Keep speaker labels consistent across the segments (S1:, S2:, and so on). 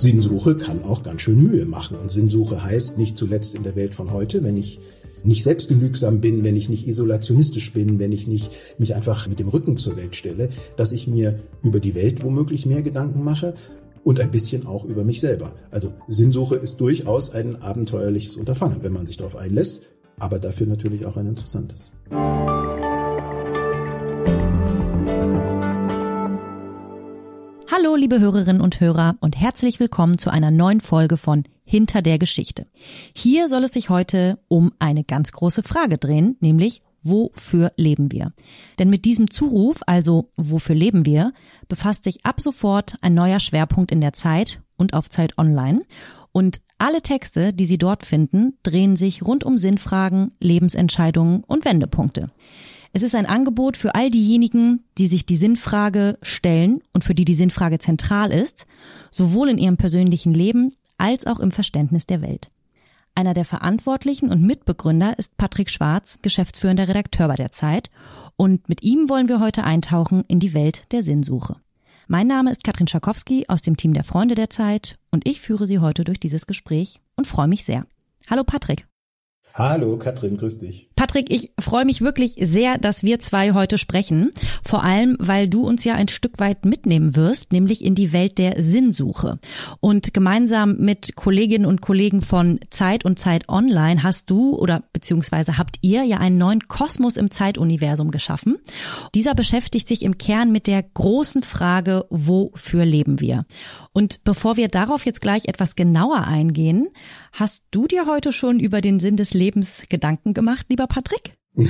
S1: Sinnsuche kann auch ganz schön Mühe machen. Und Sinnsuche heißt nicht zuletzt in der Welt von heute, wenn ich nicht selbstgenügsam bin, wenn ich nicht isolationistisch bin, wenn ich nicht mich einfach mit dem Rücken zur Welt stelle, dass ich mir über die Welt womöglich mehr Gedanken mache und ein bisschen auch über mich selber. Also Sinnsuche ist durchaus ein abenteuerliches Unterfangen, wenn man sich darauf einlässt, aber dafür natürlich auch ein interessantes.
S2: Hallo, liebe Hörerinnen und Hörer und herzlich willkommen zu einer neuen Folge von Hinter der Geschichte. Hier soll es sich heute um eine ganz große Frage drehen, nämlich Wofür leben wir? Denn mit diesem Zuruf, also Wofür leben wir, befasst sich ab sofort ein neuer Schwerpunkt in der Zeit und auf Zeit Online. Und alle Texte, die Sie dort finden, drehen sich rund um Sinnfragen, Lebensentscheidungen und Wendepunkte. Es ist ein Angebot für all diejenigen, die sich die Sinnfrage stellen und für die die Sinnfrage zentral ist, sowohl in ihrem persönlichen Leben als auch im Verständnis der Welt. Einer der Verantwortlichen und Mitbegründer ist Patrick Schwarz, geschäftsführender Redakteur bei der Zeit, und mit ihm wollen wir heute eintauchen in die Welt der Sinnsuche. Mein Name ist Katrin Schakowski aus dem Team der Freunde der Zeit und ich führe Sie heute durch dieses Gespräch und freue mich sehr. Hallo Patrick.
S1: Hallo Katrin, grüß dich.
S2: Patrick, ich freue mich wirklich sehr, dass wir zwei heute sprechen. Vor allem, weil du uns ja ein Stück weit mitnehmen wirst, nämlich in die Welt der Sinnsuche. Und gemeinsam mit Kolleginnen und Kollegen von Zeit und Zeit Online hast du oder beziehungsweise habt ihr ja einen neuen Kosmos im Zeituniversum geschaffen. Dieser beschäftigt sich im Kern mit der großen Frage, wofür leben wir? Und bevor wir darauf jetzt gleich etwas genauer eingehen, hast du dir heute schon über den Sinn des Lebens Gedanken gemacht, lieber Patrick?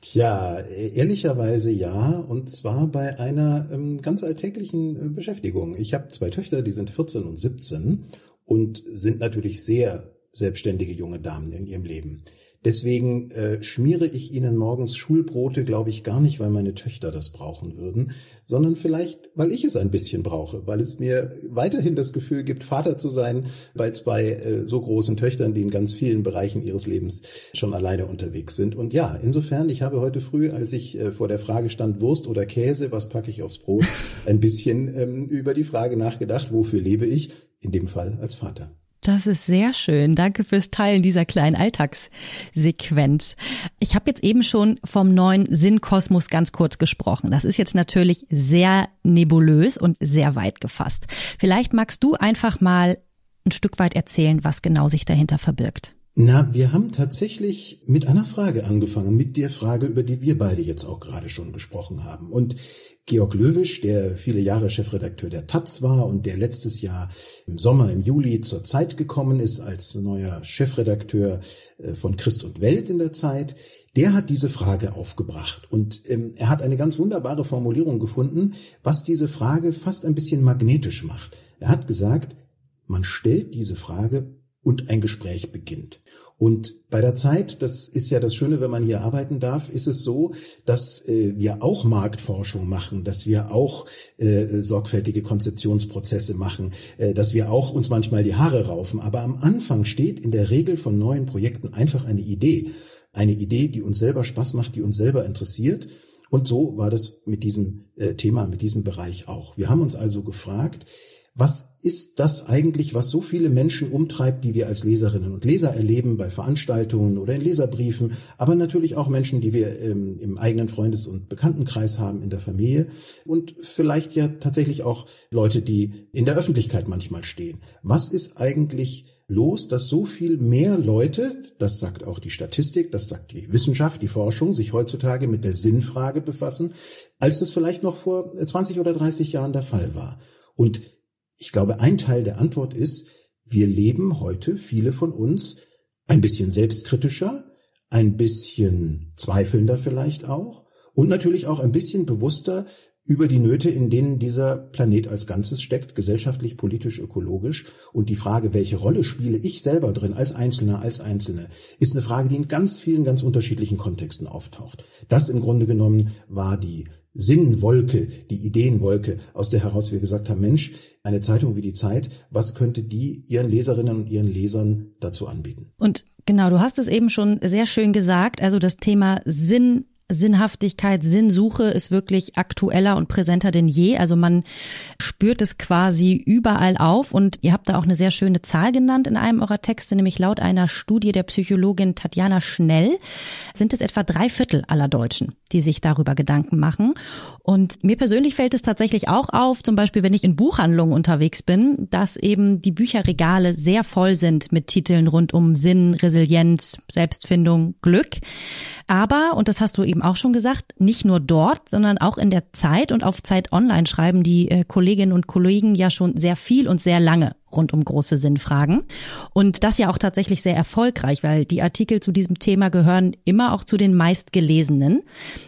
S1: Tja, ehrlicherweise ja, und zwar bei einer ähm, ganz alltäglichen äh, Beschäftigung. Ich habe zwei Töchter, die sind 14 und 17 und sind natürlich sehr selbstständige junge Damen in ihrem Leben. Deswegen äh, schmiere ich ihnen morgens Schulbrote, glaube ich, gar nicht, weil meine Töchter das brauchen würden, sondern vielleicht, weil ich es ein bisschen brauche, weil es mir weiterhin das Gefühl gibt, Vater zu sein bei zwei äh, so großen Töchtern, die in ganz vielen Bereichen ihres Lebens schon alleine unterwegs sind. Und ja, insofern, ich habe heute früh, als ich äh, vor der Frage stand, Wurst oder Käse, was packe ich aufs Brot, ein bisschen ähm, über die Frage nachgedacht, wofür lebe ich, in dem Fall als Vater.
S2: Das ist sehr schön. Danke fürs Teilen dieser kleinen Alltagssequenz. Ich habe jetzt eben schon vom neuen Sinnkosmos ganz kurz gesprochen. Das ist jetzt natürlich sehr nebulös und sehr weit gefasst. Vielleicht magst du einfach mal ein Stück weit erzählen, was genau sich dahinter verbirgt.
S1: Na, wir haben tatsächlich mit einer Frage angefangen, mit der Frage, über die wir beide jetzt auch gerade schon gesprochen haben. Und Georg Löwisch, der viele Jahre Chefredakteur der Taz war und der letztes Jahr im Sommer, im Juli zur Zeit gekommen ist als neuer Chefredakteur äh, von Christ und Welt in der Zeit, der hat diese Frage aufgebracht. Und ähm, er hat eine ganz wunderbare Formulierung gefunden, was diese Frage fast ein bisschen magnetisch macht. Er hat gesagt, man stellt diese Frage und ein Gespräch beginnt. Und bei der Zeit, das ist ja das Schöne, wenn man hier arbeiten darf, ist es so, dass äh, wir auch Marktforschung machen, dass wir auch äh, sorgfältige Konzeptionsprozesse machen, äh, dass wir auch uns manchmal die Haare raufen. Aber am Anfang steht in der Regel von neuen Projekten einfach eine Idee. Eine Idee, die uns selber Spaß macht, die uns selber interessiert. Und so war das mit diesem äh, Thema, mit diesem Bereich auch. Wir haben uns also gefragt, was ist das eigentlich, was so viele Menschen umtreibt, die wir als Leserinnen und Leser erleben bei Veranstaltungen oder in Leserbriefen, aber natürlich auch Menschen, die wir ähm, im eigenen Freundes- und Bekanntenkreis haben, in der Familie und vielleicht ja tatsächlich auch Leute, die in der Öffentlichkeit manchmal stehen. Was ist eigentlich los, dass so viel mehr Leute, das sagt auch die Statistik, das sagt die Wissenschaft, die Forschung, sich heutzutage mit der Sinnfrage befassen, als es vielleicht noch vor 20 oder 30 Jahren der Fall war. Und ich glaube, ein Teil der Antwort ist, wir leben heute, viele von uns, ein bisschen selbstkritischer, ein bisschen zweifelnder vielleicht auch und natürlich auch ein bisschen bewusster über die Nöte, in denen dieser Planet als Ganzes steckt, gesellschaftlich, politisch, ökologisch. Und die Frage, welche Rolle spiele ich selber drin, als Einzelner, als Einzelne, ist eine Frage, die in ganz vielen, ganz unterschiedlichen Kontexten auftaucht. Das im Grunde genommen war die Sinnwolke, die Ideenwolke, aus der heraus wir gesagt haben, Mensch, eine Zeitung wie die Zeit, was könnte die ihren Leserinnen und ihren Lesern dazu anbieten?
S2: Und genau, du hast es eben schon sehr schön gesagt, also das Thema Sinn Sinnhaftigkeit, Sinnsuche ist wirklich aktueller und präsenter denn je. Also man spürt es quasi überall auf und ihr habt da auch eine sehr schöne Zahl genannt in einem eurer Texte, nämlich laut einer Studie der Psychologin Tatjana Schnell sind es etwa drei Viertel aller Deutschen, die sich darüber Gedanken machen. Und mir persönlich fällt es tatsächlich auch auf, zum Beispiel wenn ich in Buchhandlungen unterwegs bin, dass eben die Bücherregale sehr voll sind mit Titeln rund um Sinn, Resilienz, Selbstfindung, Glück. Aber, und das hast du eben auch schon gesagt, nicht nur dort, sondern auch in der Zeit und auf Zeit Online schreiben die äh, Kolleginnen und Kollegen ja schon sehr viel und sehr lange rund um große Sinnfragen. Und das ja auch tatsächlich sehr erfolgreich, weil die Artikel zu diesem Thema gehören immer auch zu den meistgelesenen.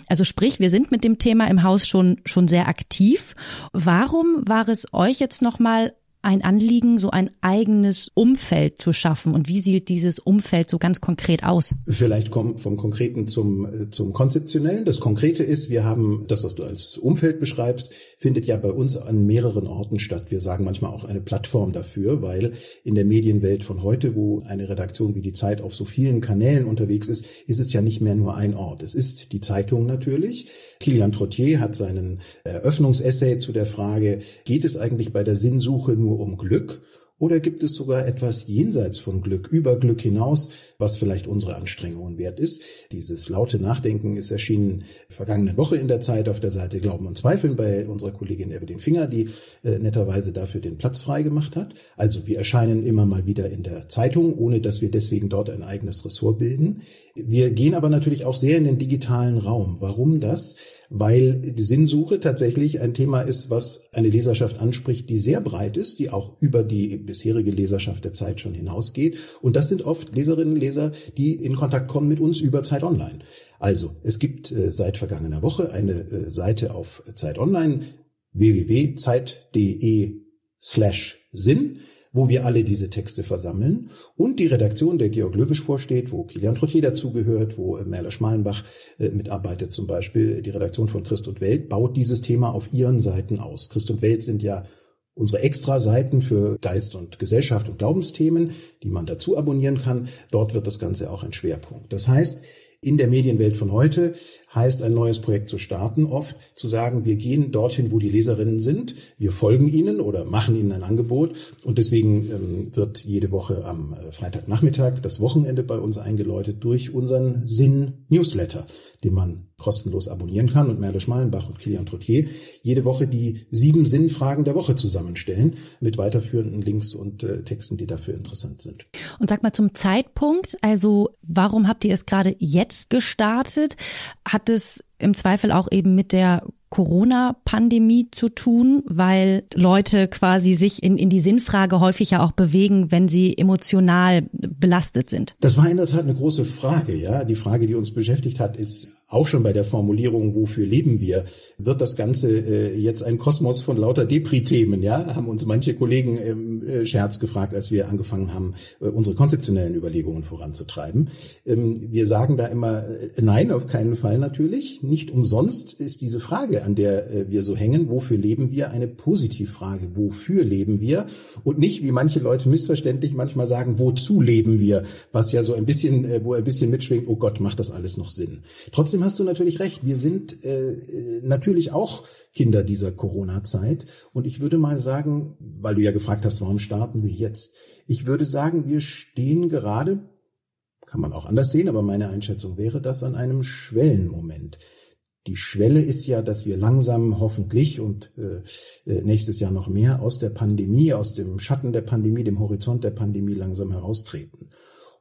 S2: Also sprich, wir sind mit dem Thema im Haus schon, schon sehr aktiv. Warum war es euch jetzt nochmal ein Anliegen, so ein eigenes Umfeld zu schaffen? Und wie sieht dieses Umfeld so ganz konkret aus?
S1: Vielleicht kommt vom Konkreten zum, zum Konzeptionellen. Das Konkrete ist, wir haben das, was du als Umfeld beschreibst, findet ja bei uns an mehreren Orten statt. Wir sagen manchmal auch eine Plattform dafür, weil in der Medienwelt von heute, wo eine Redaktion wie die Zeit auf so vielen Kanälen unterwegs ist, ist es ja nicht mehr nur ein Ort. Es ist die Zeitung natürlich. Kilian Trottier hat seinen Eröffnungsessay zu der Frage, geht es eigentlich bei der Sinnsuche nur nur um Glück oder gibt es sogar etwas jenseits von Glück, über Glück hinaus, was vielleicht unsere Anstrengungen wert ist? Dieses laute Nachdenken ist erschienen vergangene Woche in der Zeit auf der Seite Glauben und Zweifeln bei unserer Kollegin Evelyn Finger, die äh, netterweise dafür den Platz frei gemacht hat. Also wir erscheinen immer mal wieder in der Zeitung, ohne dass wir deswegen dort ein eigenes Ressort bilden. Wir gehen aber natürlich auch sehr in den digitalen Raum. Warum das? Weil die Sinnsuche tatsächlich ein Thema ist, was eine Leserschaft anspricht, die sehr breit ist, die auch über die bisherige Leserschaft der Zeit schon hinausgeht. Und das sind oft Leserinnen und Leser, die in Kontakt kommen mit uns über Zeit Online. Also, es gibt äh, seit vergangener Woche eine äh, Seite auf Zeit Online www.zeit.de slash Sinn wo wir alle diese Texte versammeln und die Redaktion, der Georg Löwisch vorsteht, wo Kilian Trottier dazugehört, wo äh, Merle Schmalenbach äh, mitarbeitet zum Beispiel, die Redaktion von Christ und Welt, baut dieses Thema auf ihren Seiten aus. Christ und Welt sind ja unsere Extra-Seiten für Geist und Gesellschaft und Glaubensthemen, die man dazu abonnieren kann. Dort wird das Ganze auch ein Schwerpunkt. Das heißt, in der Medienwelt von heute heißt ein neues Projekt zu starten oft zu sagen, wir gehen dorthin, wo die Leserinnen sind, wir folgen ihnen oder machen ihnen ein Angebot. Und deswegen ähm, wird jede Woche am äh, Freitagnachmittag das Wochenende bei uns eingeläutet durch unseren Sinn Newsletter, den man kostenlos abonnieren kann und Merle Schmalenbach und Kilian Trottier jede Woche die sieben Sinnfragen der Woche zusammenstellen mit weiterführenden Links und äh, Texten, die dafür interessant sind.
S2: Und sag mal zum Zeitpunkt, also warum habt ihr es gerade jetzt gestartet? Hat es im Zweifel auch eben mit der Corona-Pandemie zu tun, weil Leute quasi sich in, in die Sinnfrage häufig ja auch bewegen, wenn sie emotional belastet sind.
S1: Das war in der Tat eine große Frage, ja. Die Frage, die uns beschäftigt hat, ist, auch schon bei der Formulierung, wofür leben wir, wird das Ganze äh, jetzt ein Kosmos von lauter Depri-Themen, ja, haben uns manche Kollegen im äh, Scherz gefragt, als wir angefangen haben, äh, unsere konzeptionellen Überlegungen voranzutreiben. Ähm, wir sagen da immer, äh, nein, auf keinen Fall natürlich. Nicht umsonst ist diese Frage, an der äh, wir so hängen, wofür leben wir, eine Positivfrage. Wofür leben wir? Und nicht, wie manche Leute missverständlich manchmal sagen, wozu leben wir? Was ja so ein bisschen, äh, wo ein bisschen mitschwingt, oh Gott, macht das alles noch Sinn? Trotzdem trotzdem hast du natürlich recht. Wir sind äh, natürlich auch Kinder dieser Corona-Zeit. Und ich würde mal sagen, weil du ja gefragt hast, warum starten wir jetzt? Ich würde sagen, wir stehen gerade, kann man auch anders sehen, aber meine Einschätzung wäre das an einem Schwellenmoment. Die Schwelle ist ja, dass wir langsam hoffentlich und äh, äh nächstes Jahr noch mehr aus der Pandemie, aus dem Schatten der Pandemie, dem Horizont der Pandemie langsam heraustreten.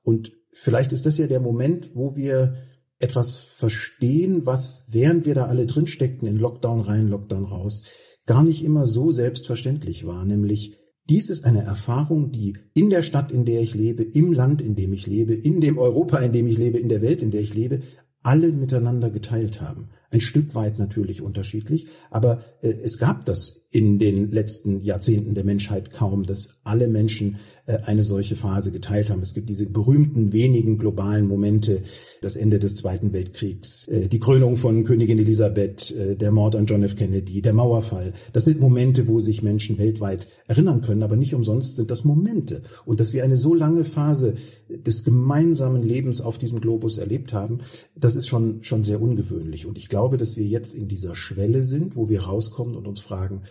S1: Und vielleicht ist das ja der Moment, wo wir etwas verstehen, was während wir da alle drin steckten, in Lockdown rein, Lockdown raus, gar nicht immer so selbstverständlich war, nämlich dies ist eine Erfahrung, die in der Stadt, in der ich lebe, im Land, in dem ich lebe, in dem Europa, in dem ich lebe, in der Welt, in der ich lebe, alle miteinander geteilt haben. ein Stück weit natürlich unterschiedlich, aber äh, es gab das in den letzten Jahrzehnten der Menschheit kaum, dass alle Menschen äh, eine solche Phase geteilt haben. Es gibt diese berühmten wenigen globalen Momente, das Ende des Zweiten Weltkriegs, äh, die Krönung von Königin Elisabeth, äh, der Mord an John F. Kennedy, der Mauerfall. Das sind Momente, wo sich Menschen weltweit erinnern können, aber nicht umsonst sind das Momente. Und dass wir eine so lange Phase des gemeinsamen Lebens auf diesem Globus erlebt haben, das ist schon, schon sehr ungewöhnlich. Und ich glaube, dass wir jetzt in dieser Schwelle sind, wo wir rauskommen und uns fragen,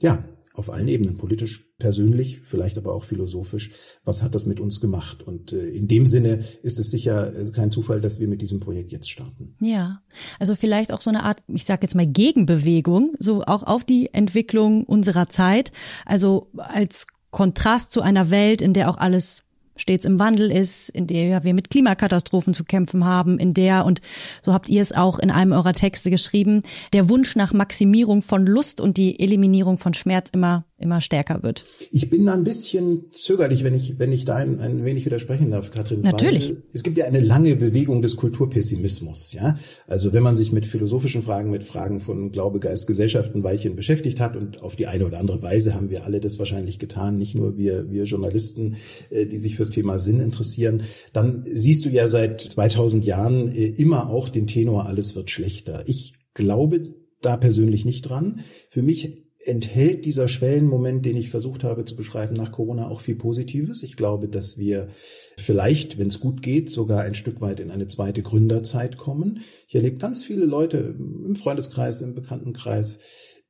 S1: ja, auf allen Ebenen, politisch, persönlich, vielleicht aber auch philosophisch, was hat das mit uns gemacht? Und äh, in dem Sinne ist es sicher äh, kein Zufall, dass wir mit diesem Projekt jetzt starten.
S2: Ja, also vielleicht auch so eine Art, ich sage jetzt mal Gegenbewegung, so auch auf die Entwicklung unserer Zeit, also als Kontrast zu einer Welt, in der auch alles stets im Wandel ist, in der wir mit Klimakatastrophen zu kämpfen haben, in der, und so habt ihr es auch in einem eurer Texte geschrieben, der Wunsch nach Maximierung von Lust und die Eliminierung von Schmerz immer immer stärker wird.
S1: Ich bin da ein bisschen zögerlich, wenn ich, wenn ich da ein, ein wenig widersprechen darf, Katrin.
S2: Natürlich.
S1: es gibt ja eine lange Bewegung des Kulturpessimismus, ja. Also wenn man sich mit philosophischen Fragen, mit Fragen von Glaube, Geist, Gesellschaft ein Weilchen beschäftigt hat und auf die eine oder andere Weise haben wir alle das wahrscheinlich getan, nicht nur wir, wir Journalisten, äh, die sich fürs Thema Sinn interessieren, dann siehst du ja seit 2000 Jahren äh, immer auch den Tenor, alles wird schlechter. Ich glaube da persönlich nicht dran. Für mich enthält dieser Schwellenmoment, den ich versucht habe zu beschreiben, nach Corona auch viel Positives. Ich glaube, dass wir vielleicht, wenn es gut geht, sogar ein Stück weit in eine zweite Gründerzeit kommen. Ich erlebe ganz viele Leute im Freundeskreis, im Bekanntenkreis,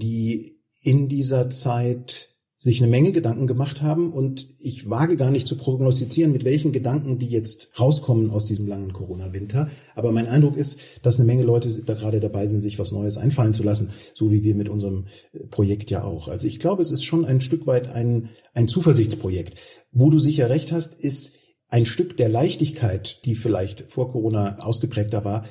S1: die in dieser Zeit sich eine Menge Gedanken gemacht haben und ich wage gar nicht zu prognostizieren, mit welchen Gedanken die jetzt rauskommen aus diesem langen Corona-Winter. Aber mein Eindruck ist, dass eine Menge Leute da gerade dabei sind, sich was Neues einfallen zu lassen, so wie wir mit unserem Projekt ja auch. Also ich glaube, es ist schon ein Stück weit ein, ein Zuversichtsprojekt. Wo du sicher recht hast, ist ein Stück der Leichtigkeit, die vielleicht vor Corona ausgeprägter war,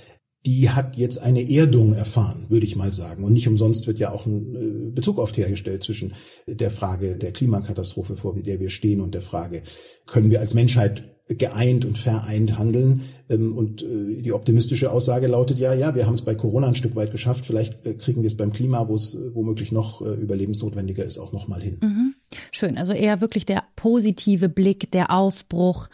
S1: die hat jetzt eine Erdung erfahren, würde ich mal sagen. Und nicht umsonst wird ja auch ein äh, Bezug oft hergestellt zwischen der Frage der Klimakatastrophe, vor der wir stehen, und der Frage, können wir als Menschheit geeint und vereint handeln. Ähm, und äh, die optimistische Aussage lautet ja, ja, wir haben es bei Corona ein Stück weit geschafft. Vielleicht äh, kriegen wir es beim Klima, wo es womöglich noch überlebensnotwendiger ist, auch noch mal hin.
S2: Mhm. Schön. Also eher wirklich der positive Blick, der Aufbruch,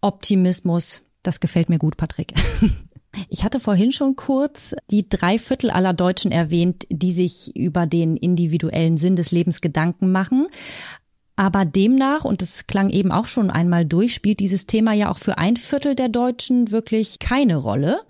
S2: Optimismus. Das gefällt mir gut, Patrick. Ich hatte vorhin schon kurz die drei Viertel aller Deutschen erwähnt, die sich über den individuellen Sinn des Lebens Gedanken machen. Aber demnach, und das klang eben auch schon einmal durch, spielt dieses Thema ja auch für ein Viertel der Deutschen wirklich keine Rolle.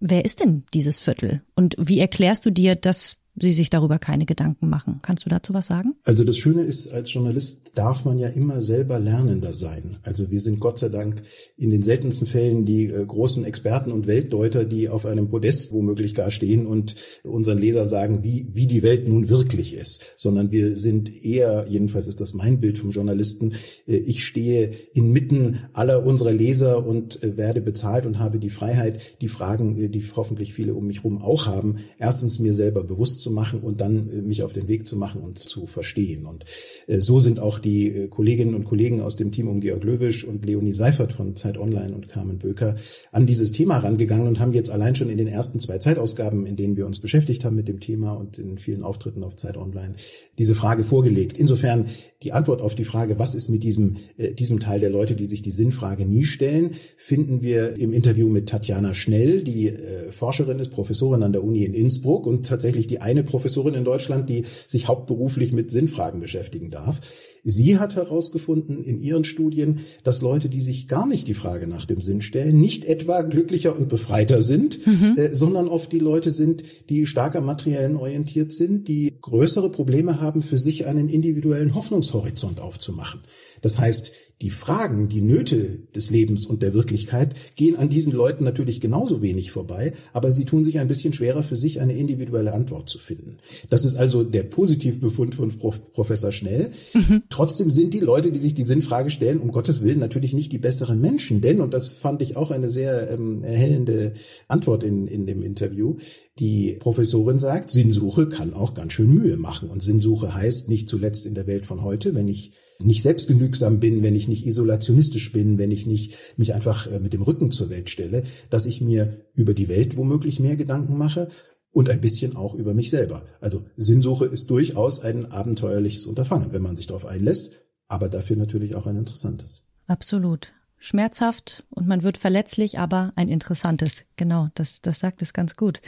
S2: Wer ist denn dieses Viertel? Und wie erklärst du dir, dass sie sich darüber keine Gedanken machen. Kannst du dazu was sagen?
S1: Also das Schöne ist, als Journalist darf man ja immer selber Lernender sein. Also wir sind Gott sei Dank in den seltensten Fällen die äh, großen Experten und Weltdeuter, die auf einem Podest womöglich gar stehen und unseren Leser sagen, wie, wie die Welt nun wirklich ist, sondern wir sind eher, jedenfalls ist das mein Bild vom Journalisten, äh, ich stehe inmitten aller unserer Leser und äh, werde bezahlt und habe die Freiheit, die Fragen, die hoffentlich viele um mich herum auch haben, erstens mir selber bewusst zu machen und dann äh, mich auf den Weg zu machen und zu verstehen. Und äh, so sind auch die äh, Kolleginnen und Kollegen aus dem Team um Georg Löwisch und Leonie Seifert von Zeit Online und Carmen Böker an dieses Thema rangegangen und haben jetzt allein schon in den ersten zwei Zeitausgaben, in denen wir uns beschäftigt haben mit dem Thema und in vielen Auftritten auf Zeit Online, diese Frage vorgelegt. Insofern die Antwort auf die Frage, was ist mit diesem, diesem Teil der Leute, die sich die Sinnfrage nie stellen, finden wir im Interview mit Tatjana Schnell, die Forscherin ist, Professorin an der Uni in Innsbruck und tatsächlich die eine Professorin in Deutschland, die sich hauptberuflich mit Sinnfragen beschäftigen darf. Sie hat herausgefunden in ihren Studien, dass Leute, die sich gar nicht die Frage nach dem Sinn stellen, nicht etwa glücklicher und befreiter sind, mhm. äh, sondern oft die Leute sind, die stark am materiellen orientiert sind, die größere Probleme haben, für sich einen individuellen Hoffnungshorizont aufzumachen. Das heißt, die Fragen, die Nöte des Lebens und der Wirklichkeit gehen an diesen Leuten natürlich genauso wenig vorbei, aber sie tun sich ein bisschen schwerer, für sich eine individuelle Antwort zu finden. Das ist also der Positivbefund von Prof. Professor Schnell. Mhm. Trotzdem sind die Leute, die sich die Sinnfrage stellen, um Gottes Willen natürlich nicht die besseren Menschen, denn, und das fand ich auch eine sehr ähm, erhellende Antwort in, in dem Interview, Die Professorin sagt, Sinnsuche kann auch ganz schön Mühe machen. Und Sinnsuche heißt nicht zuletzt in der Welt von heute, wenn ich nicht selbstgenügsam bin, wenn ich nicht isolationistisch bin, wenn ich nicht mich einfach äh, mit dem Rücken zur Welt stelle, dass ich mir über die Welt womöglich mehr Gedanken mache und ein bisschen auch über mich selber. Also Sinnsuche ist durchaus ein abenteuerliches Unterfangen, wenn man sich darauf einlässt, aber dafür natürlich auch ein interessantes.
S2: Absolut schmerzhaft und man wird verletzlich, aber ein interessantes. Genau, das, das sagt es ganz gut.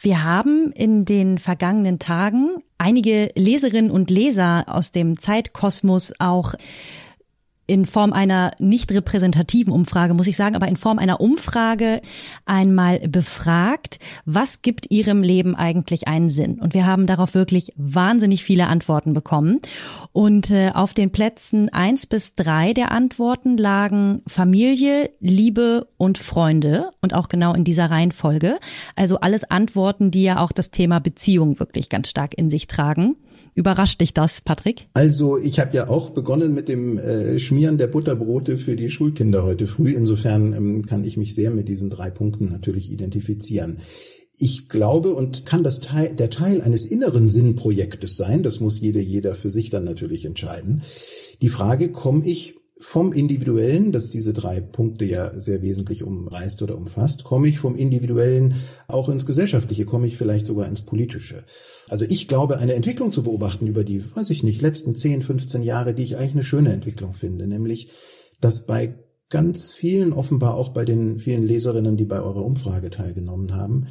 S2: Wir haben in den vergangenen Tagen einige Leserinnen und Leser aus dem Zeitkosmos auch in Form einer nicht repräsentativen Umfrage, muss ich sagen, aber in Form einer Umfrage einmal befragt, was gibt ihrem Leben eigentlich einen Sinn? Und wir haben darauf wirklich wahnsinnig viele Antworten bekommen. Und äh, auf den Plätzen eins bis drei der Antworten lagen Familie, Liebe und Freunde und auch genau in dieser Reihenfolge. Also alles Antworten, die ja auch das Thema Beziehung wirklich ganz stark in sich tragen. Überrascht dich das, Patrick?
S1: Also ich habe ja auch begonnen mit dem äh, Schmieren der Butterbrote für die Schulkinder heute früh. Insofern ähm, kann ich mich sehr mit diesen drei Punkten natürlich identifizieren. Ich glaube und kann das Teil, der Teil eines inneren Sinnprojektes sein. Das muss jede, jeder für sich dann natürlich entscheiden. Die Frage, komme ich vom Individuellen, das diese drei Punkte ja sehr wesentlich umreißt oder umfasst, komme ich vom Individuellen auch ins Gesellschaftliche, komme ich vielleicht sogar ins Politische. Also ich glaube, eine Entwicklung zu beobachten über die, weiß ich nicht, letzten 10, 15 Jahre, die ich eigentlich eine schöne Entwicklung finde, nämlich, dass bei ganz vielen, offenbar auch bei den vielen Leserinnen, die bei eurer Umfrage teilgenommen haben,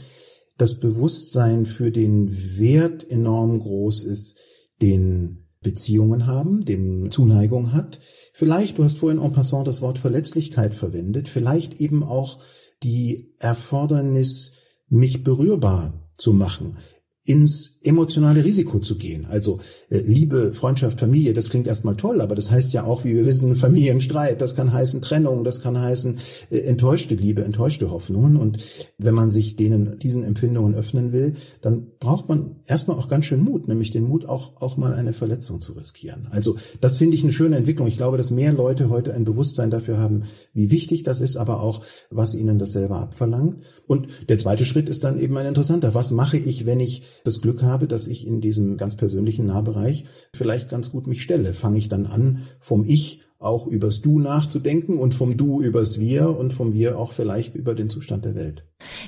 S1: das Bewusstsein für den Wert enorm groß ist, den Beziehungen haben, dem Zuneigung hat. Vielleicht, du hast vorhin en passant das Wort Verletzlichkeit verwendet, vielleicht eben auch die Erfordernis, mich berührbar zu machen, ins emotionale Risiko zu gehen. Also äh, Liebe, Freundschaft, Familie, das klingt erstmal toll, aber das heißt ja auch, wie wir wissen, Familienstreit, das kann heißen Trennung, das kann heißen äh, enttäuschte Liebe, enttäuschte Hoffnungen. Und wenn man sich denen, diesen Empfindungen öffnen will, dann braucht man erstmal auch ganz schön Mut, nämlich den Mut, auch, auch mal eine Verletzung zu riskieren. Also das finde ich eine schöne Entwicklung. Ich glaube, dass mehr Leute heute ein Bewusstsein dafür haben, wie wichtig das ist, aber auch, was ihnen das selber abverlangt. Und der zweite Schritt ist dann eben ein interessanter. Was mache ich, wenn ich das Glück habe, dass ich in diesem ganz persönlichen Nahbereich vielleicht ganz gut mich stelle. Fange ich dann an, vom Ich auch übers Du nachzudenken und vom Du übers Wir und vom Wir auch vielleicht über den Zustand der Welt.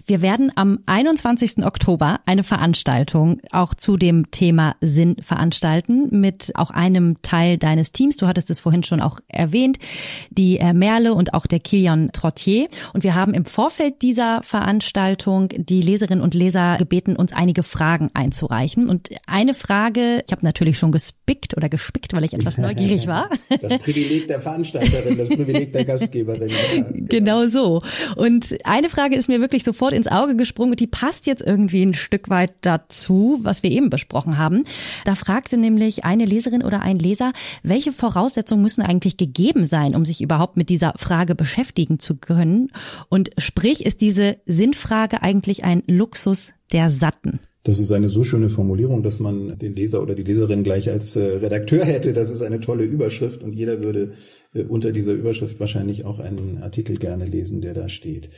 S2: Wir werden am 21. Oktober eine Veranstaltung auch zu dem Thema Sinn veranstalten mit auch einem Teil deines Teams. Du hattest es vorhin schon auch erwähnt, die äh, Merle und auch der Kilian Trottier. Und wir haben im Vorfeld dieser Veranstaltung die Leserinnen und Leser gebeten, uns einige Fragen einzureichen. Und eine Frage, ich habe natürlich schon gespickt oder gespickt, weil ich etwas neugierig war.
S1: Das Privileg der Veranstalterin, das Privileg der Gastgeberin. Ja,
S2: genau. genau so. Und eine Frage ist mir wirklich sofort ins Auge gesprungen und die passt jetzt irgendwie ein Stück weit dazu, was wir eben besprochen haben. Da fragte nämlich eine Leserin oder ein Leser, welche Voraussetzungen müssen eigentlich gegeben sein, um sich überhaupt mit dieser Frage beschäftigen zu können? Und sprich, ist diese Sinnfrage eigentlich ein Luxus der Satten?
S1: Das ist eine so schöne Formulierung, dass man den Leser oder die Leserin gleich als äh, Redakteur hätte. Das ist eine tolle Überschrift und jeder würde äh, unter dieser Überschrift wahrscheinlich auch einen Artikel gerne lesen, der da steht.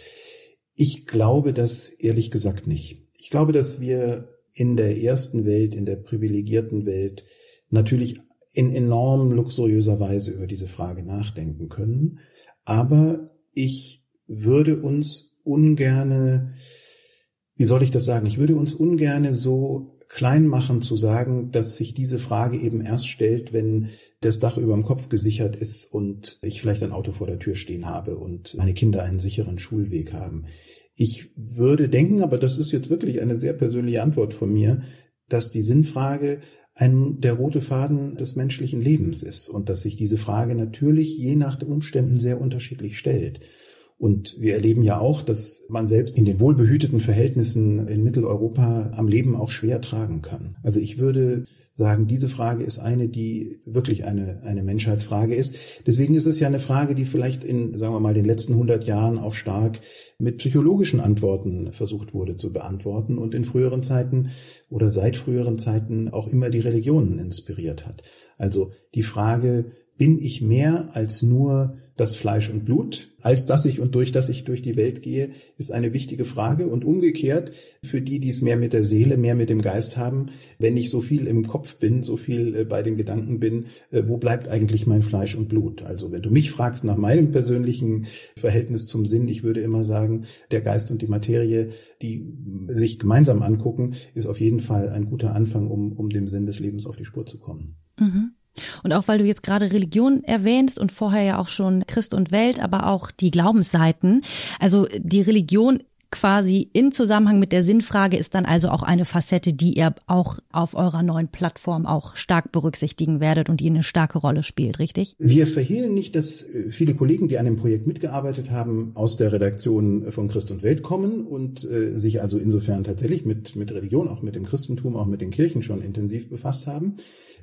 S1: Ich glaube das ehrlich gesagt nicht. Ich glaube, dass wir in der ersten Welt, in der privilegierten Welt natürlich in enorm luxuriöser Weise über diese Frage nachdenken können. Aber ich würde uns ungerne wie soll ich das sagen? Ich würde uns ungerne so klein machen zu sagen, dass sich diese Frage eben erst stellt, wenn das Dach über dem Kopf gesichert ist und ich vielleicht ein Auto vor der Tür stehen habe und meine Kinder einen sicheren Schulweg haben. Ich würde denken, aber das ist jetzt wirklich eine sehr persönliche Antwort von mir, dass die Sinnfrage ein, der rote Faden des menschlichen Lebens ist und dass sich diese Frage natürlich je nach den Umständen sehr unterschiedlich stellt. Und wir erleben ja auch, dass man selbst in den wohlbehüteten Verhältnissen in Mitteleuropa am Leben auch schwer tragen kann. Also ich würde sagen, diese Frage ist eine, die wirklich eine, eine Menschheitsfrage ist. Deswegen ist es ja eine Frage, die vielleicht in, sagen wir mal, den letzten 100 Jahren auch stark mit psychologischen Antworten versucht wurde zu beantworten und in früheren Zeiten oder seit früheren Zeiten auch immer die Religionen inspiriert hat. Also die Frage, bin ich mehr als nur das Fleisch und Blut, als dass ich und durch das ich durch die Welt gehe, ist eine wichtige Frage. Und umgekehrt, für die, die es mehr mit der Seele, mehr mit dem Geist haben, wenn ich so viel im Kopf bin, so viel äh, bei den Gedanken bin, äh, wo bleibt eigentlich mein Fleisch und Blut? Also wenn du mich fragst nach meinem persönlichen Verhältnis zum Sinn, ich würde immer sagen, der Geist und die Materie, die sich gemeinsam angucken, ist auf jeden Fall ein guter Anfang, um, um dem Sinn des Lebens auf die Spur zu kommen.
S2: Mhm. Und auch weil du jetzt gerade Religion erwähnst und vorher ja auch schon Christ und Welt, aber auch die Glaubensseiten. Also die Religion quasi in Zusammenhang mit der Sinnfrage ist dann also auch eine Facette, die ihr auch auf eurer neuen Plattform auch stark berücksichtigen werdet und die eine starke Rolle spielt, richtig?
S1: Wir verhehlen nicht, dass viele Kollegen, die an dem Projekt mitgearbeitet haben, aus der Redaktion von Christ und Welt kommen und äh, sich also insofern tatsächlich mit, mit Religion, auch mit dem Christentum, auch mit den Kirchen schon intensiv befasst haben.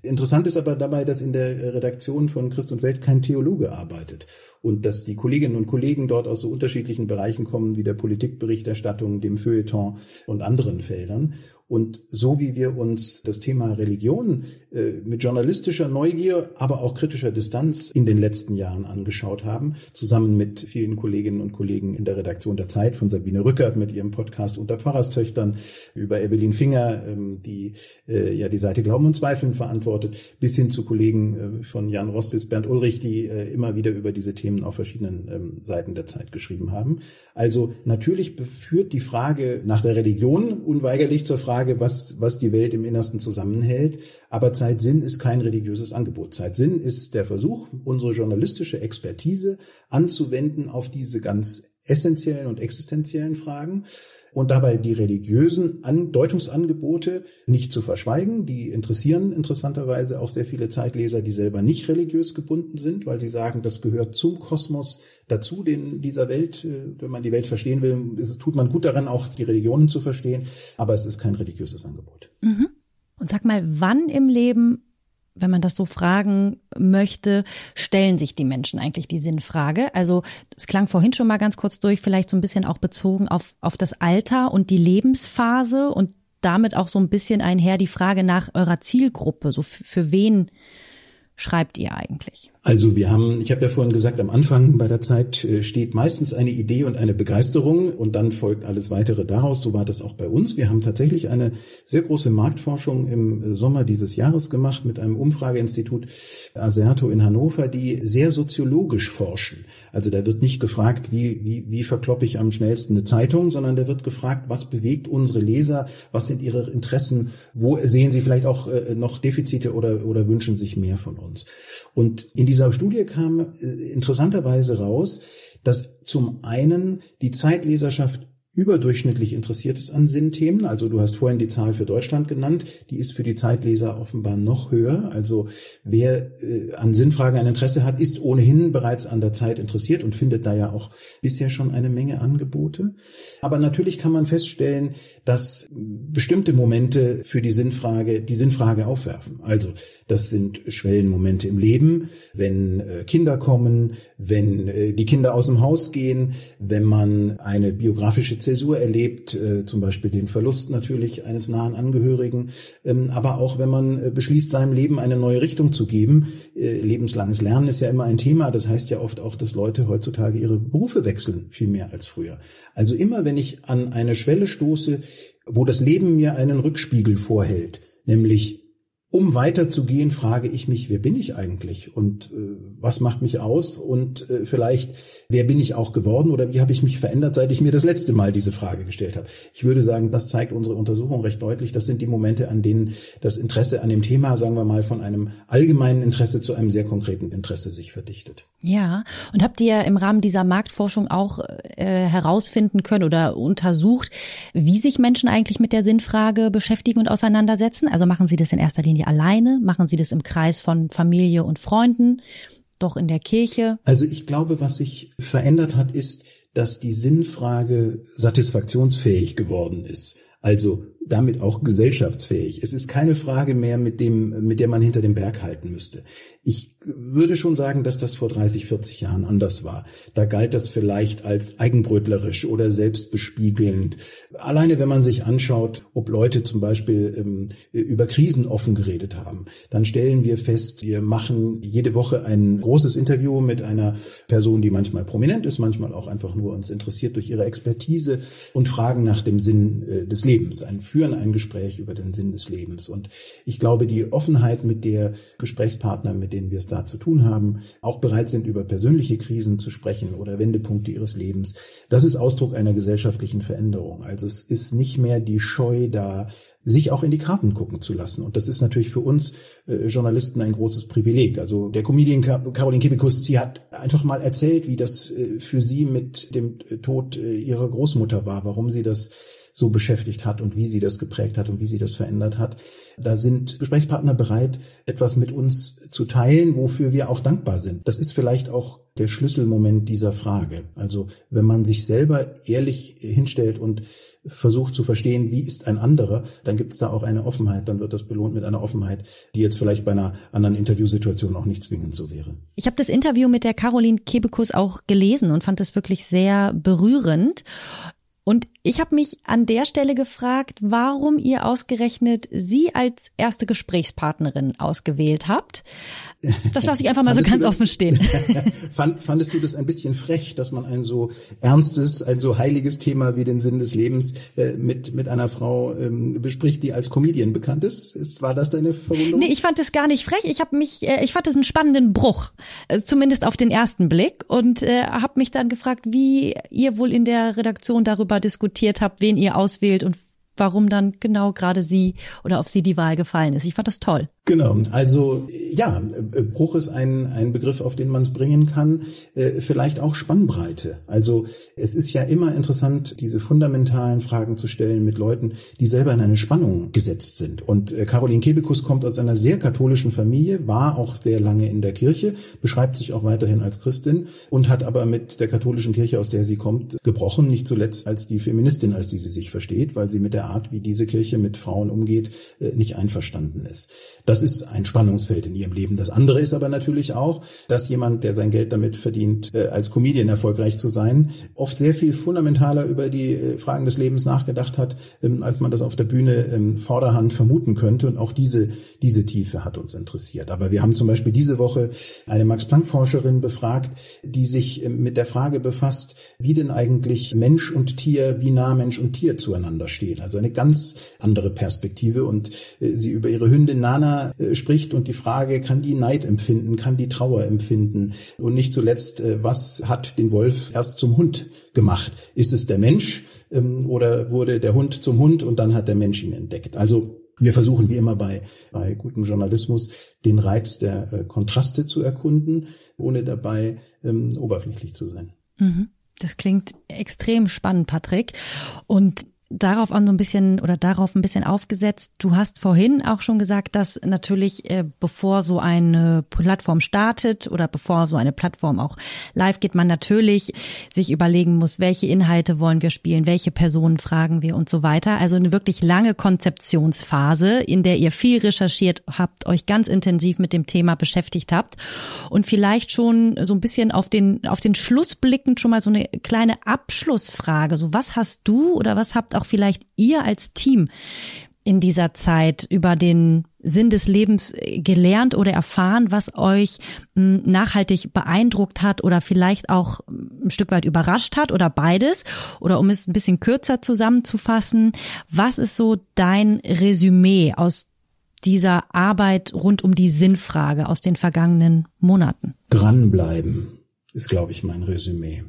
S1: Interessant ist aber dabei, dass in der Redaktion von Christ und Welt kein Theologe arbeitet und dass die Kolleginnen und Kollegen dort aus so unterschiedlichen Bereichen kommen wie der Politikberichterstattung, dem Feuilleton und anderen Feldern. Und so wie wir uns das Thema Religion äh, mit journalistischer Neugier, aber auch kritischer Distanz in den letzten Jahren angeschaut haben, zusammen mit vielen Kolleginnen und Kollegen in der Redaktion der Zeit, von Sabine Rückert mit ihrem Podcast Unter Pfarrerstöchtern, über Evelyn Finger, ähm, die äh, ja die Seite Glauben und Zweifeln verantwortet, bis hin zu Kollegen äh, von Jan Rost bis Bernd Ulrich, die äh, immer wieder über diese Themen auf verschiedenen ähm, Seiten der Zeit geschrieben haben. Also natürlich führt die Frage nach der Religion unweigerlich zur Frage, Frage, was, was die Welt im Innersten zusammenhält. Aber Zeitsinn ist kein religiöses Angebot. Zeitsinn ist der Versuch, unsere journalistische Expertise anzuwenden auf diese ganz essentiellen und existenziellen Fragen und dabei die religiösen Deutungsangebote nicht zu verschweigen. Die interessieren interessanterweise auch sehr viele Zeitleser, die selber nicht religiös gebunden sind, weil sie sagen, das gehört zum Kosmos dazu, den dieser Welt, äh, wenn man die Welt verstehen will, ist, tut man gut daran, auch die Religionen zu verstehen, aber es ist kein religiöses Angebot.
S2: Mhm. Und sag mal, wann im Leben wenn man das so fragen möchte, stellen sich die Menschen eigentlich die Sinnfrage? Also es klang vorhin schon mal ganz kurz durch, vielleicht so ein bisschen auch bezogen auf, auf das Alter und die Lebensphase und damit auch so ein bisschen einher die Frage nach eurer Zielgruppe. So für, für wen schreibt ihr eigentlich?
S1: Also wir haben, ich habe ja vorhin gesagt, am Anfang bei der Zeit äh, steht meistens eine Idee und eine Begeisterung und dann folgt alles weitere daraus. So war das auch bei uns. Wir haben tatsächlich eine sehr große Marktforschung im Sommer dieses Jahres gemacht mit einem Umfrageinstitut Aserto in Hannover, die sehr soziologisch forschen. Also da wird nicht gefragt, wie, wie, wie verkloppe ich am schnellsten eine Zeitung, sondern da wird gefragt, was bewegt unsere Leser, was sind ihre Interessen, wo sehen sie vielleicht auch äh, noch Defizite oder, oder wünschen sich mehr von uns. Und in dieser Studie kam äh, interessanterweise raus, dass zum einen die Zeitleserschaft überdurchschnittlich interessiert ist an Sinnthemen. Also du hast vorhin die Zahl für Deutschland genannt, die ist für die Zeitleser offenbar noch höher. Also wer äh, an Sinnfragen ein Interesse hat, ist ohnehin bereits an der Zeit interessiert und findet da ja auch bisher schon eine Menge Angebote. Aber natürlich kann man feststellen, dass bestimmte Momente für die Sinnfrage die Sinnfrage aufwerfen. Also das sind Schwellenmomente im Leben, wenn äh, Kinder kommen, wenn äh, die Kinder aus dem Haus gehen, wenn man eine biografische Zäsur erlebt, äh, zum Beispiel den Verlust natürlich eines nahen Angehörigen, ähm, aber auch wenn man äh, beschließt, seinem Leben eine neue Richtung zu geben. Äh, lebenslanges Lernen ist ja immer ein Thema. Das heißt ja oft auch, dass Leute heutzutage ihre Berufe wechseln, viel mehr als früher. Also immer, wenn ich an eine Schwelle stoße, wo das Leben mir einen Rückspiegel vorhält, nämlich um weiterzugehen, frage ich mich, wer bin ich eigentlich und äh, was macht mich aus und äh, vielleicht, wer bin ich auch geworden oder wie habe ich mich verändert, seit ich mir das letzte Mal diese Frage gestellt habe. Ich würde sagen, das zeigt unsere Untersuchung recht deutlich. Das sind die Momente, an denen das Interesse an dem Thema, sagen wir mal, von einem allgemeinen Interesse zu einem sehr konkreten Interesse sich verdichtet.
S2: Ja, und habt ihr im Rahmen dieser Marktforschung auch äh, herausfinden können oder untersucht, wie sich Menschen eigentlich mit der Sinnfrage beschäftigen und auseinandersetzen? Also machen sie das in erster Linie alleine? Machen sie das im Kreis von Familie und Freunden? Doch in der Kirche?
S1: Also ich glaube, was sich verändert hat, ist, dass die Sinnfrage satisfaktionsfähig geworden ist. Also damit auch gesellschaftsfähig. Es ist keine Frage mehr, mit dem, mit der man hinter dem Berg halten müsste. Ich würde schon sagen, dass das vor 30, 40 Jahren anders war. Da galt das vielleicht als eigenbrötlerisch oder selbstbespiegelnd. Alleine wenn man sich anschaut, ob Leute zum Beispiel ähm, über Krisen offen geredet haben, dann stellen wir fest, wir machen jede Woche ein großes Interview mit einer Person, die manchmal prominent ist, manchmal auch einfach nur uns interessiert durch ihre Expertise und fragen nach dem Sinn äh, des Lebens, ein, führen ein Gespräch über den Sinn des Lebens. Und ich glaube, die Offenheit, mit der Gesprächspartner, mit denen wir es da zu tun haben, auch bereit sind, über persönliche Krisen zu sprechen oder Wendepunkte ihres Lebens. Das ist Ausdruck einer gesellschaftlichen Veränderung. Also es ist nicht mehr die Scheu da, sich auch in die Karten gucken zu lassen. Und das ist natürlich für uns äh, Journalisten ein großes Privileg. Also der Comedian Caroline Kebekus, sie hat einfach mal erzählt, wie das äh, für sie mit dem Tod äh, ihrer Großmutter war, warum sie das so beschäftigt hat und wie sie das geprägt hat und wie sie das verändert hat. Da sind Gesprächspartner bereit, etwas mit uns zu teilen, wofür wir auch dankbar sind. Das ist vielleicht auch der Schlüsselmoment dieser Frage. Also wenn man sich selber ehrlich hinstellt und versucht zu verstehen, wie ist ein anderer, dann gibt es da auch eine Offenheit, dann wird das belohnt mit einer Offenheit, die jetzt vielleicht bei einer anderen Interviewsituation auch nicht zwingend so wäre.
S2: Ich habe das Interview mit der Caroline Kebekus auch gelesen und fand es wirklich sehr berührend. Und ich habe mich an der Stelle gefragt, warum ihr ausgerechnet sie als erste Gesprächspartnerin ausgewählt habt. Das lasse ich einfach mal so ganz offen stehen.
S1: Fand, fandest du das ein bisschen frech, dass man ein so ernstes, ein so heiliges Thema wie den Sinn des Lebens äh, mit, mit einer Frau ähm, bespricht, die als Comedian bekannt ist? ist? War das deine Verwunderung?
S2: Nee, ich fand es gar nicht frech. Ich habe mich, äh, ich fand es einen spannenden Bruch, äh, zumindest auf den ersten Blick und äh, habe mich dann gefragt, wie ihr wohl in der Redaktion darüber diskutiert habt, wen ihr auswählt und warum dann genau gerade sie oder auf sie die Wahl gefallen ist. Ich fand das toll.
S1: Genau, also ja, Bruch ist ein, ein Begriff, auf den man es bringen kann. Äh, vielleicht auch Spannbreite. Also es ist ja immer interessant, diese fundamentalen Fragen zu stellen mit Leuten, die selber in eine Spannung gesetzt sind. Und äh, Caroline Kebekus kommt aus einer sehr katholischen Familie, war auch sehr lange in der Kirche, beschreibt sich auch weiterhin als Christin und hat aber mit der katholischen Kirche, aus der sie kommt, gebrochen, nicht zuletzt als die Feministin, als die sie sich versteht, weil sie mit der Art, wie diese Kirche mit Frauen umgeht, äh, nicht einverstanden ist. Das das ist ein Spannungsfeld in ihrem Leben. Das andere ist aber natürlich auch, dass jemand, der sein Geld damit verdient, äh, als Comedian erfolgreich zu sein, oft sehr viel fundamentaler über die äh, Fragen des Lebens nachgedacht hat, ähm, als man das auf der Bühne ähm, vorderhand vermuten könnte. Und auch diese, diese Tiefe hat uns interessiert. Aber wir haben zum Beispiel diese Woche eine Max-Planck-Forscherin befragt, die sich ähm, mit der Frage befasst, wie denn eigentlich Mensch und Tier, wie nah Mensch und Tier zueinander stehen. Also eine ganz andere Perspektive. Und äh, sie über ihre Hündin Nana äh, spricht und die Frage, kann die Neid empfinden, kann die Trauer empfinden und nicht zuletzt, äh, was hat den Wolf erst zum Hund gemacht? Ist es der Mensch ähm, oder wurde der Hund zum Hund und dann hat der Mensch ihn entdeckt? Also wir versuchen wie immer bei, bei gutem Journalismus den Reiz der äh, Kontraste zu erkunden, ohne dabei ähm, oberflächlich zu sein.
S2: Mhm. Das klingt extrem spannend, Patrick. Und darauf an so ein bisschen oder darauf ein bisschen aufgesetzt. Du hast vorhin auch schon gesagt, dass natürlich äh, bevor so eine Plattform startet oder bevor so eine Plattform auch live geht, man natürlich sich überlegen muss, welche Inhalte wollen wir spielen, welche Personen fragen wir und so weiter. Also eine wirklich lange Konzeptionsphase, in der ihr viel recherchiert habt, euch ganz intensiv mit dem Thema beschäftigt habt und vielleicht schon so ein bisschen auf den auf den Schluss blickend schon mal so eine kleine Abschlussfrage. So was hast du oder was habt auch vielleicht ihr als Team in dieser Zeit über den Sinn des Lebens gelernt oder erfahren, was euch hm, nachhaltig beeindruckt hat oder vielleicht auch ein Stück weit überrascht hat oder beides? Oder um es ein bisschen kürzer zusammenzufassen, was ist so dein Resümee aus dieser Arbeit rund um die Sinnfrage aus den vergangenen Monaten?
S1: Dranbleiben ist, glaube ich, mein Resümee.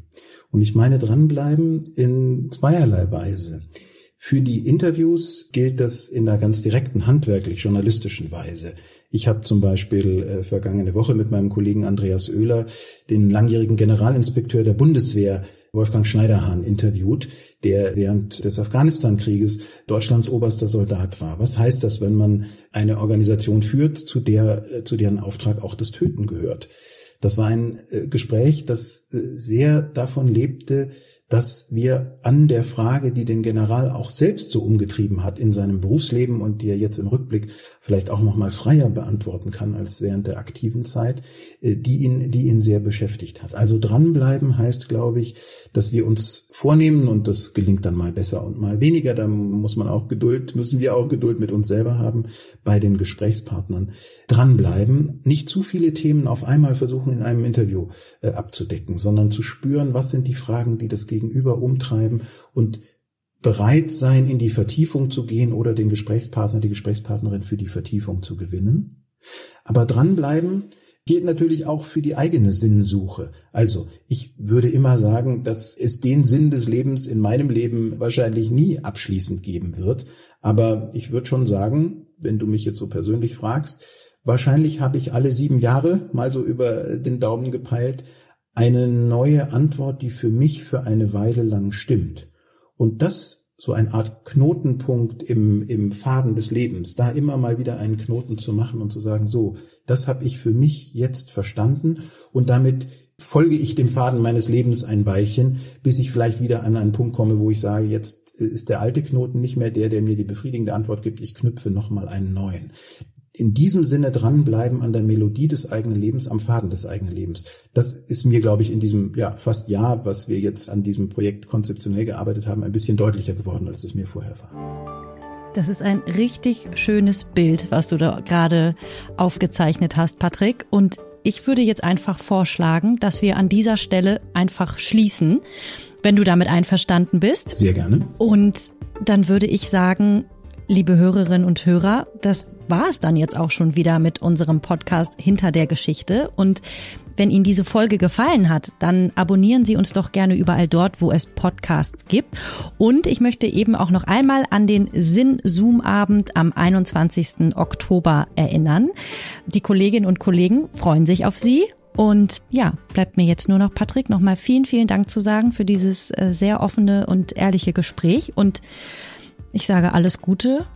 S1: Und ich meine dranbleiben in zweierlei Weise. Für die Interviews gilt das in einer ganz direkten handwerklich-journalistischen Weise. Ich habe zum Beispiel äh, vergangene Woche mit meinem Kollegen Andreas Oehler den langjährigen Generalinspekteur der Bundeswehr Wolfgang Schneiderhahn interviewt, der während des Afghanistan-Krieges Deutschlands oberster Soldat war. Was heißt das, wenn man eine Organisation führt, zu der, äh, zu deren Auftrag auch das Töten gehört? Das war ein äh, Gespräch, das äh, sehr davon lebte, dass wir an der Frage, die den General auch selbst so umgetrieben hat in seinem Berufsleben und die er jetzt im Rückblick vielleicht auch noch mal freier beantworten kann als während der aktiven Zeit, äh, die ihn, die ihn sehr beschäftigt hat. Also dranbleiben heißt, glaube ich, dass wir uns vornehmen und das gelingt dann mal besser und mal weniger. Da muss man auch Geduld, müssen wir auch Geduld mit uns selber haben bei den Gesprächspartnern. Dranbleiben, nicht zu viele Themen auf einmal versuchen in einem Interview äh, abzudecken, sondern zu spüren, was sind die Fragen, die das Gegenüber umtreiben und bereit sein, in die Vertiefung zu gehen oder den Gesprächspartner, die Gesprächspartnerin für die Vertiefung zu gewinnen. Aber dranbleiben gilt natürlich auch für die eigene Sinnsuche. Also ich würde immer sagen, dass es den Sinn des Lebens in meinem Leben wahrscheinlich nie abschließend geben wird. Aber ich würde schon sagen, wenn du mich jetzt so persönlich fragst, wahrscheinlich habe ich alle sieben Jahre mal so über den Daumen gepeilt, eine neue Antwort, die für mich für eine Weile lang stimmt. Und das so eine Art Knotenpunkt im, im Faden des Lebens, da immer mal wieder einen Knoten zu machen und zu sagen, so, das habe ich für mich jetzt verstanden und damit folge ich dem Faden meines Lebens ein Weilchen, bis ich vielleicht wieder an einen Punkt komme, wo ich sage, jetzt ist der alte Knoten nicht mehr der, der mir die befriedigende Antwort gibt, ich knüpfe nochmal einen neuen in diesem Sinne dranbleiben an der Melodie des eigenen Lebens, am Faden des eigenen Lebens. Das ist mir, glaube ich, in diesem ja, fast Jahr, was wir jetzt an diesem Projekt konzeptionell gearbeitet haben, ein bisschen deutlicher geworden, als es mir vorher war.
S2: Das ist ein richtig schönes Bild, was du da gerade aufgezeichnet hast, Patrick. Und ich würde jetzt einfach vorschlagen, dass wir an dieser Stelle einfach schließen, wenn du damit einverstanden bist.
S1: Sehr gerne.
S2: Und dann würde ich sagen, liebe Hörerinnen und Hörer, das war es dann jetzt auch schon wieder mit unserem Podcast Hinter der Geschichte. Und wenn Ihnen diese Folge gefallen hat, dann abonnieren Sie uns doch gerne überall dort, wo es Podcasts gibt. Und ich möchte eben auch noch einmal an den Sinn-Zoom-Abend am 21. Oktober erinnern. Die Kolleginnen und Kollegen freuen sich auf Sie und ja, bleibt mir jetzt nur noch, Patrick, nochmal vielen, vielen Dank zu sagen für dieses äh, sehr offene und ehrliche Gespräch. Und ich sage alles Gute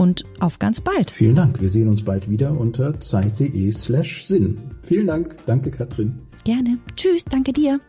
S2: und auf ganz bald.
S1: Vielen Dank. Wir sehen uns bald wieder unter zeit.de slash Sinn. Vielen Dank. Danke, Katrin.
S2: Gerne. Tschüss. Danke dir.